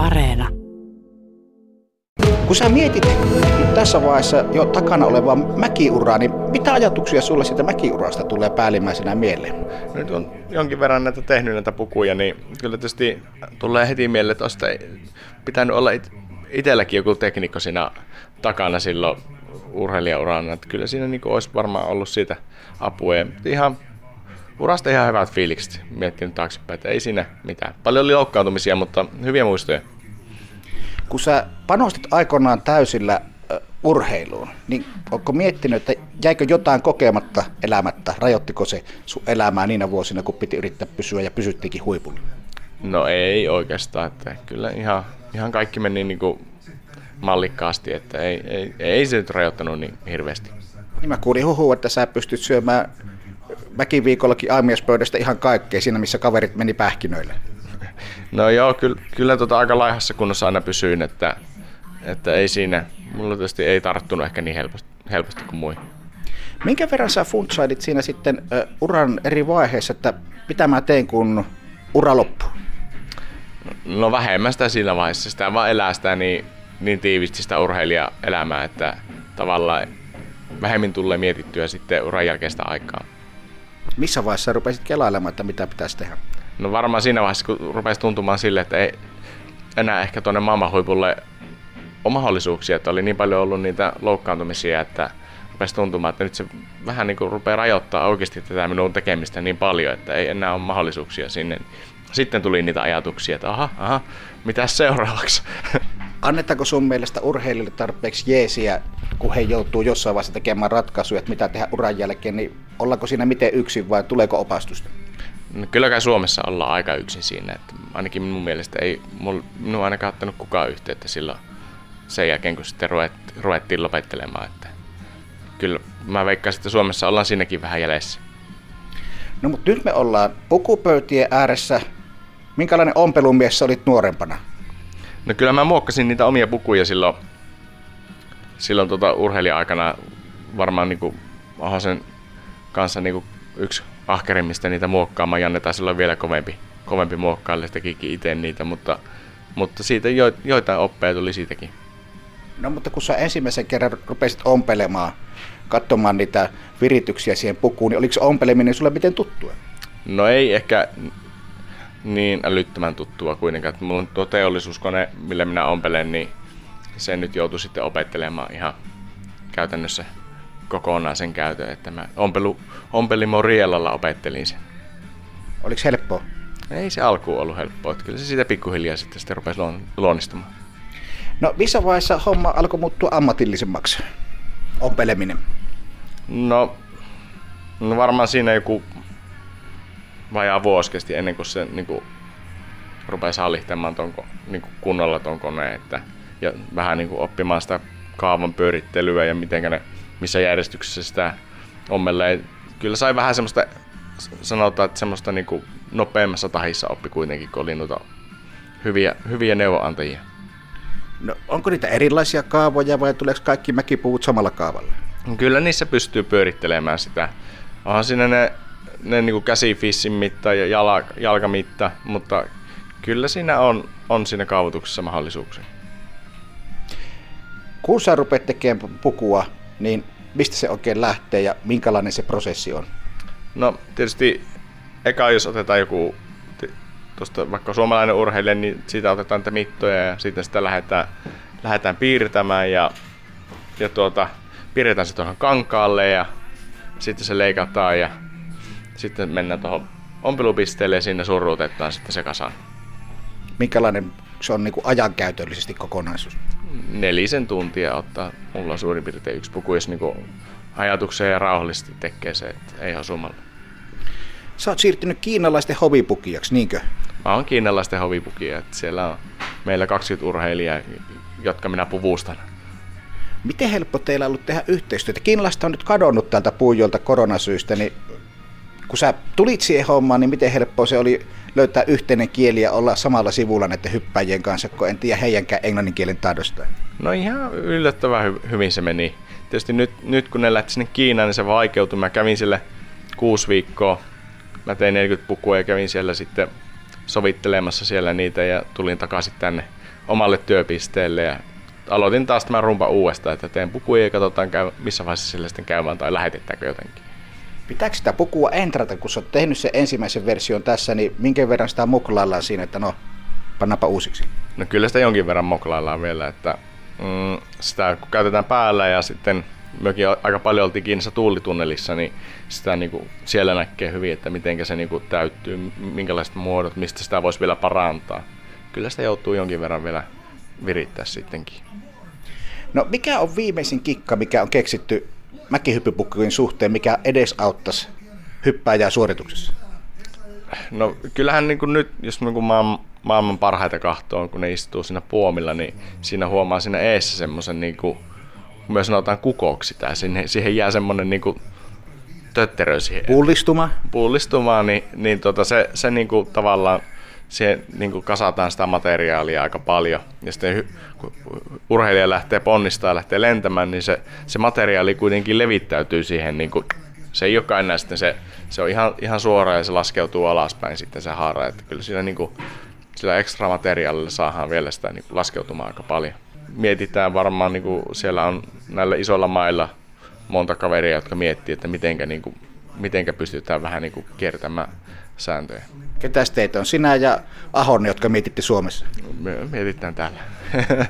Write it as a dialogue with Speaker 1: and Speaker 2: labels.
Speaker 1: Areena.
Speaker 2: Kun sä mietit tässä vaiheessa jo takana olevaa mäkiuraa, niin mitä ajatuksia sulle siitä mäkiurasta tulee päällimmäisenä mieleen?
Speaker 3: Nyt on jonkin verran näitä tehnyt näitä pukuja, niin kyllä tietysti tulee heti mieleen, että olisi pitänyt olla it- itselläkin joku tekniikko siinä takana silloin urheilijaurana. Että kyllä siinä niin olisi varmaan ollut siitä apua. Ja ihan urasta ihan hyvät fiilikset miettinyt taaksepäin, että ei siinä mitään. Paljon oli loukkaantumisia, mutta hyviä muistoja.
Speaker 2: Kun sä panostit aikoinaan täysillä urheiluun, niin onko miettinyt, että jäikö jotain kokematta elämättä? Rajoittiko se sun elämää niinä vuosina, kun piti yrittää pysyä ja pysyttiinkin huipulla?
Speaker 3: No ei oikeastaan, että kyllä ihan, ihan kaikki meni niin kuin mallikkaasti, että ei, ei, ei se nyt rajoittanut niin hirveästi.
Speaker 2: Niin mä kuulin huhua, että sä pystyt syömään väkiviikollakin aamiaispöydästä ihan kaikkea siinä, missä kaverit meni pähkinöille.
Speaker 3: No joo, kyllä, kyllä tota aika laihassa kunnossa aina pysyin, että, että ei siinä, mulla tietysti ei tarttunut ehkä niin helposti, helposti kuin muihin.
Speaker 2: Minkä verran sä funtsailit siinä sitten ö, uran eri vaiheissa, että mitä mä teen, kun ura loppuu?
Speaker 3: No vähemmän sitä siinä vaiheessa, sitä vaan elää sitä niin, niin tiivisti sitä urheilijaelämää, että tavallaan vähemmin tulee mietittyä sitten uran jälkeistä aikaa.
Speaker 2: Missä vaiheessa rupesit kelailemaan, että mitä pitäisi tehdä?
Speaker 3: No varmaan siinä vaiheessa, kun rupesi tuntumaan sille, että ei enää ehkä tuonne maailmanhuipulle ole mahdollisuuksia, että oli niin paljon ollut niitä loukkaantumisia, että rupesi tuntumaan, että nyt se vähän niin kuin rupeaa rajoittaa oikeasti tätä minun tekemistä niin paljon, että ei enää ole mahdollisuuksia sinne. Sitten tuli niitä ajatuksia, että aha, aha, mitä seuraavaksi?
Speaker 2: Annetaanko sun mielestä urheilijoille tarpeeksi jeesiä, kun he joutuu jossain vaiheessa tekemään ratkaisuja, että mitä tehdä uran jälkeen, niin ollaanko siinä miten yksin vai tuleeko opastusta?
Speaker 3: No, kyllä kai Suomessa ollaan aika yksin siinä, että ainakin minun mielestä ei mul, minun ainakaan ottanut kukaan yhteyttä silloin sen jälkeen, kun sitten ruvet, ruvettiin lopettelemaan. Että kyllä mä veikkaan, että Suomessa ollaan siinäkin vähän jäljessä.
Speaker 2: No mutta nyt me ollaan pukupöytien ääressä. Minkälainen ompelumies sä olit nuorempana?
Speaker 3: No kyllä mä muokkasin niitä omia pukuja silloin, silloin tota urheilija-aikana varmaan niinku sen kanssa niinku yksi ahkerimmista niitä muokkaamaan. Janne taisi olla vielä kovempi, kovempi muokkaille, tekikin itse niitä, mutta, mutta siitä jo, joitain oppeja tuli siitäkin.
Speaker 2: No mutta kun sä ensimmäisen kerran rupesit ompelemaan, katsomaan niitä virityksiä siihen pukuun, niin oliko se ompeleminen sulle miten tuttua?
Speaker 3: No ei ehkä niin älyttömän tuttua kuitenkaan. Mulla on tuo teollisuuskone, millä minä ompelen, niin se nyt joutui sitten opettelemaan ihan käytännössä kokonaan sen käytön. Että mä ompelu, ompelin Morielalla opettelin sen.
Speaker 2: Oliko helppoa?
Speaker 3: Ei se alkuun ollut helppoa. Että kyllä se siitä pikkuhiljaa sitten, sitten rupesi luon, luonnistumaan.
Speaker 2: No missä vaiheessa homma alkoi muuttua ammatillisemmaksi? Ompeleminen.
Speaker 3: No, no varmaan siinä joku vajaa vuosi kesti ennen kuin se niin kuin, rupesi hallihtamaan ton, niin kuin kunnolla ton koneen. Että, ja vähän niin kuin, oppimaan sitä kaavan pyörittelyä ja miten ne, missä järjestyksessä sitä ommelleen. Kyllä sai vähän semmoista, sanotaan, että semmoista niin kuin, nopeammassa tahissa oppi kuitenkin, kun oli noita hyviä, hyviä neuvonantajia.
Speaker 2: No, onko niitä erilaisia kaavoja vai tuleeko kaikki mäkipuut samalla kaavalla?
Speaker 3: Kyllä niissä pystyy pyörittelemään sitä. Onhan siinä ne, ne niin käsifissin mitta ja jala, jalkamitta, mutta kyllä siinä on, on siinä kaavoituksessa mahdollisuuksia.
Speaker 2: Kun sä rupeat tekemään pukua, niin mistä se oikein lähtee ja minkälainen se prosessi on?
Speaker 3: No tietysti eka jos otetaan joku tuosta vaikka suomalainen urheilija, niin siitä otetaan niitä mittoja ja sitten sitä lähdetään, lähdetään piirtämään ja, ja tuota, piirretään se tuohon kankaalle ja sitten se leikataan ja sitten mennään tuohon ompelupisteelle ja sinne surruutetaan sitten se kasaan.
Speaker 2: Minkälainen se on niin kuin ajankäytöllisesti kokonaisuus?
Speaker 3: Nelisen tuntia ottaa mulla on suurin piirtein yksi puku, jos niin ajatukseen ja rauhallisesti tekee se, että ei osumalla.
Speaker 2: Sä oot siirtynyt kiinalaisten hovipukijaksi, niinkö?
Speaker 3: Mä oon kiinalaisten hovipukija, että siellä on meillä 20 urheilijaa, jotka minä puvustan.
Speaker 2: Miten helppo teillä on ollut tehdä yhteistyötä? Kiinalaiset on nyt kadonnut täältä puujolta koronasyistä, niin kun sä tulit siihen hommaan, niin miten helppoa se oli löytää yhteinen kieli ja olla samalla sivulla näiden hyppäjien kanssa, kun en tiedä heidänkään englannin kielen taidosta?
Speaker 3: No ihan yllättävän hy- hyvin se meni. Tietysti nyt, nyt kun ne lähti sinne Kiinaan, niin se vaikeutui. Mä kävin sille kuusi viikkoa. Mä tein 40 pukua ja kävin siellä sitten sovittelemassa siellä niitä ja tulin takaisin tänne omalle työpisteelle ja aloitin taas tämän rumpa uudestaan, että teen pukuja ja katsotaan missä vaiheessa sille sitten käymään tai lähetettääkö jotenkin.
Speaker 2: Pitääkö sitä pukua entrata, kun sä oot tehnyt sen ensimmäisen version tässä, niin minkä verran sitä muklaillaan siinä, että no, pannaanpa uusiksi?
Speaker 3: No kyllä sitä jonkin verran moklaillaan vielä, että mm, sitä kun käytetään päällä ja sitten mekin aika paljon oltiin kiinni tuulitunnelissa, niin sitä niin kuin, siellä näkee hyvin, että miten se niin kuin, täyttyy, minkälaiset muodot, mistä sitä voisi vielä parantaa. Kyllä sitä joutuu jonkin verran vielä virittää sittenkin.
Speaker 2: No mikä on viimeisin kikka, mikä on keksitty mäkihyppypukkujen suhteen, mikä edesauttaisi hyppääjää suorituksessa?
Speaker 3: No kyllähän niin kuin nyt, jos niin kuin maailman, maailman parhaita kahtoon, kun ne istuu siinä puomilla, niin siinä huomaa siinä eessä semmoisen, niin kuin, myös sanotaan kukoksi, tai siihen, siihen jää semmoinen niin kuin, tötterö siihen.
Speaker 2: Pullistuma?
Speaker 3: Pullistuma, niin, niin tota, se, se niin kuin, tavallaan siihen niin kuin kasataan sitä materiaalia aika paljon. Ja sitten kun urheilija lähtee ponnistaa ja lähtee lentämään, niin se, se materiaali kuitenkin levittäytyy siihen. Niin kuin, se ei olekaan enää sitten se, se on ihan, ihan suora ja se laskeutuu alaspäin sitten se haara. Että kyllä siinä niin kuin, sillä ekstra materiaalilla saadaan vielä sitä niin kuin laskeutumaan aika paljon. Mietitään varmaan, niin kuin siellä on näillä isoilla mailla monta kaveria, jotka miettii, että mitenkä, niin kuin, mitenkä pystytään vähän niin kuin kiertämään sääntöjä.
Speaker 2: Ketä teitä on? Sinä ja Ahon, jotka mietitte Suomessa?
Speaker 3: Me mietitään täällä.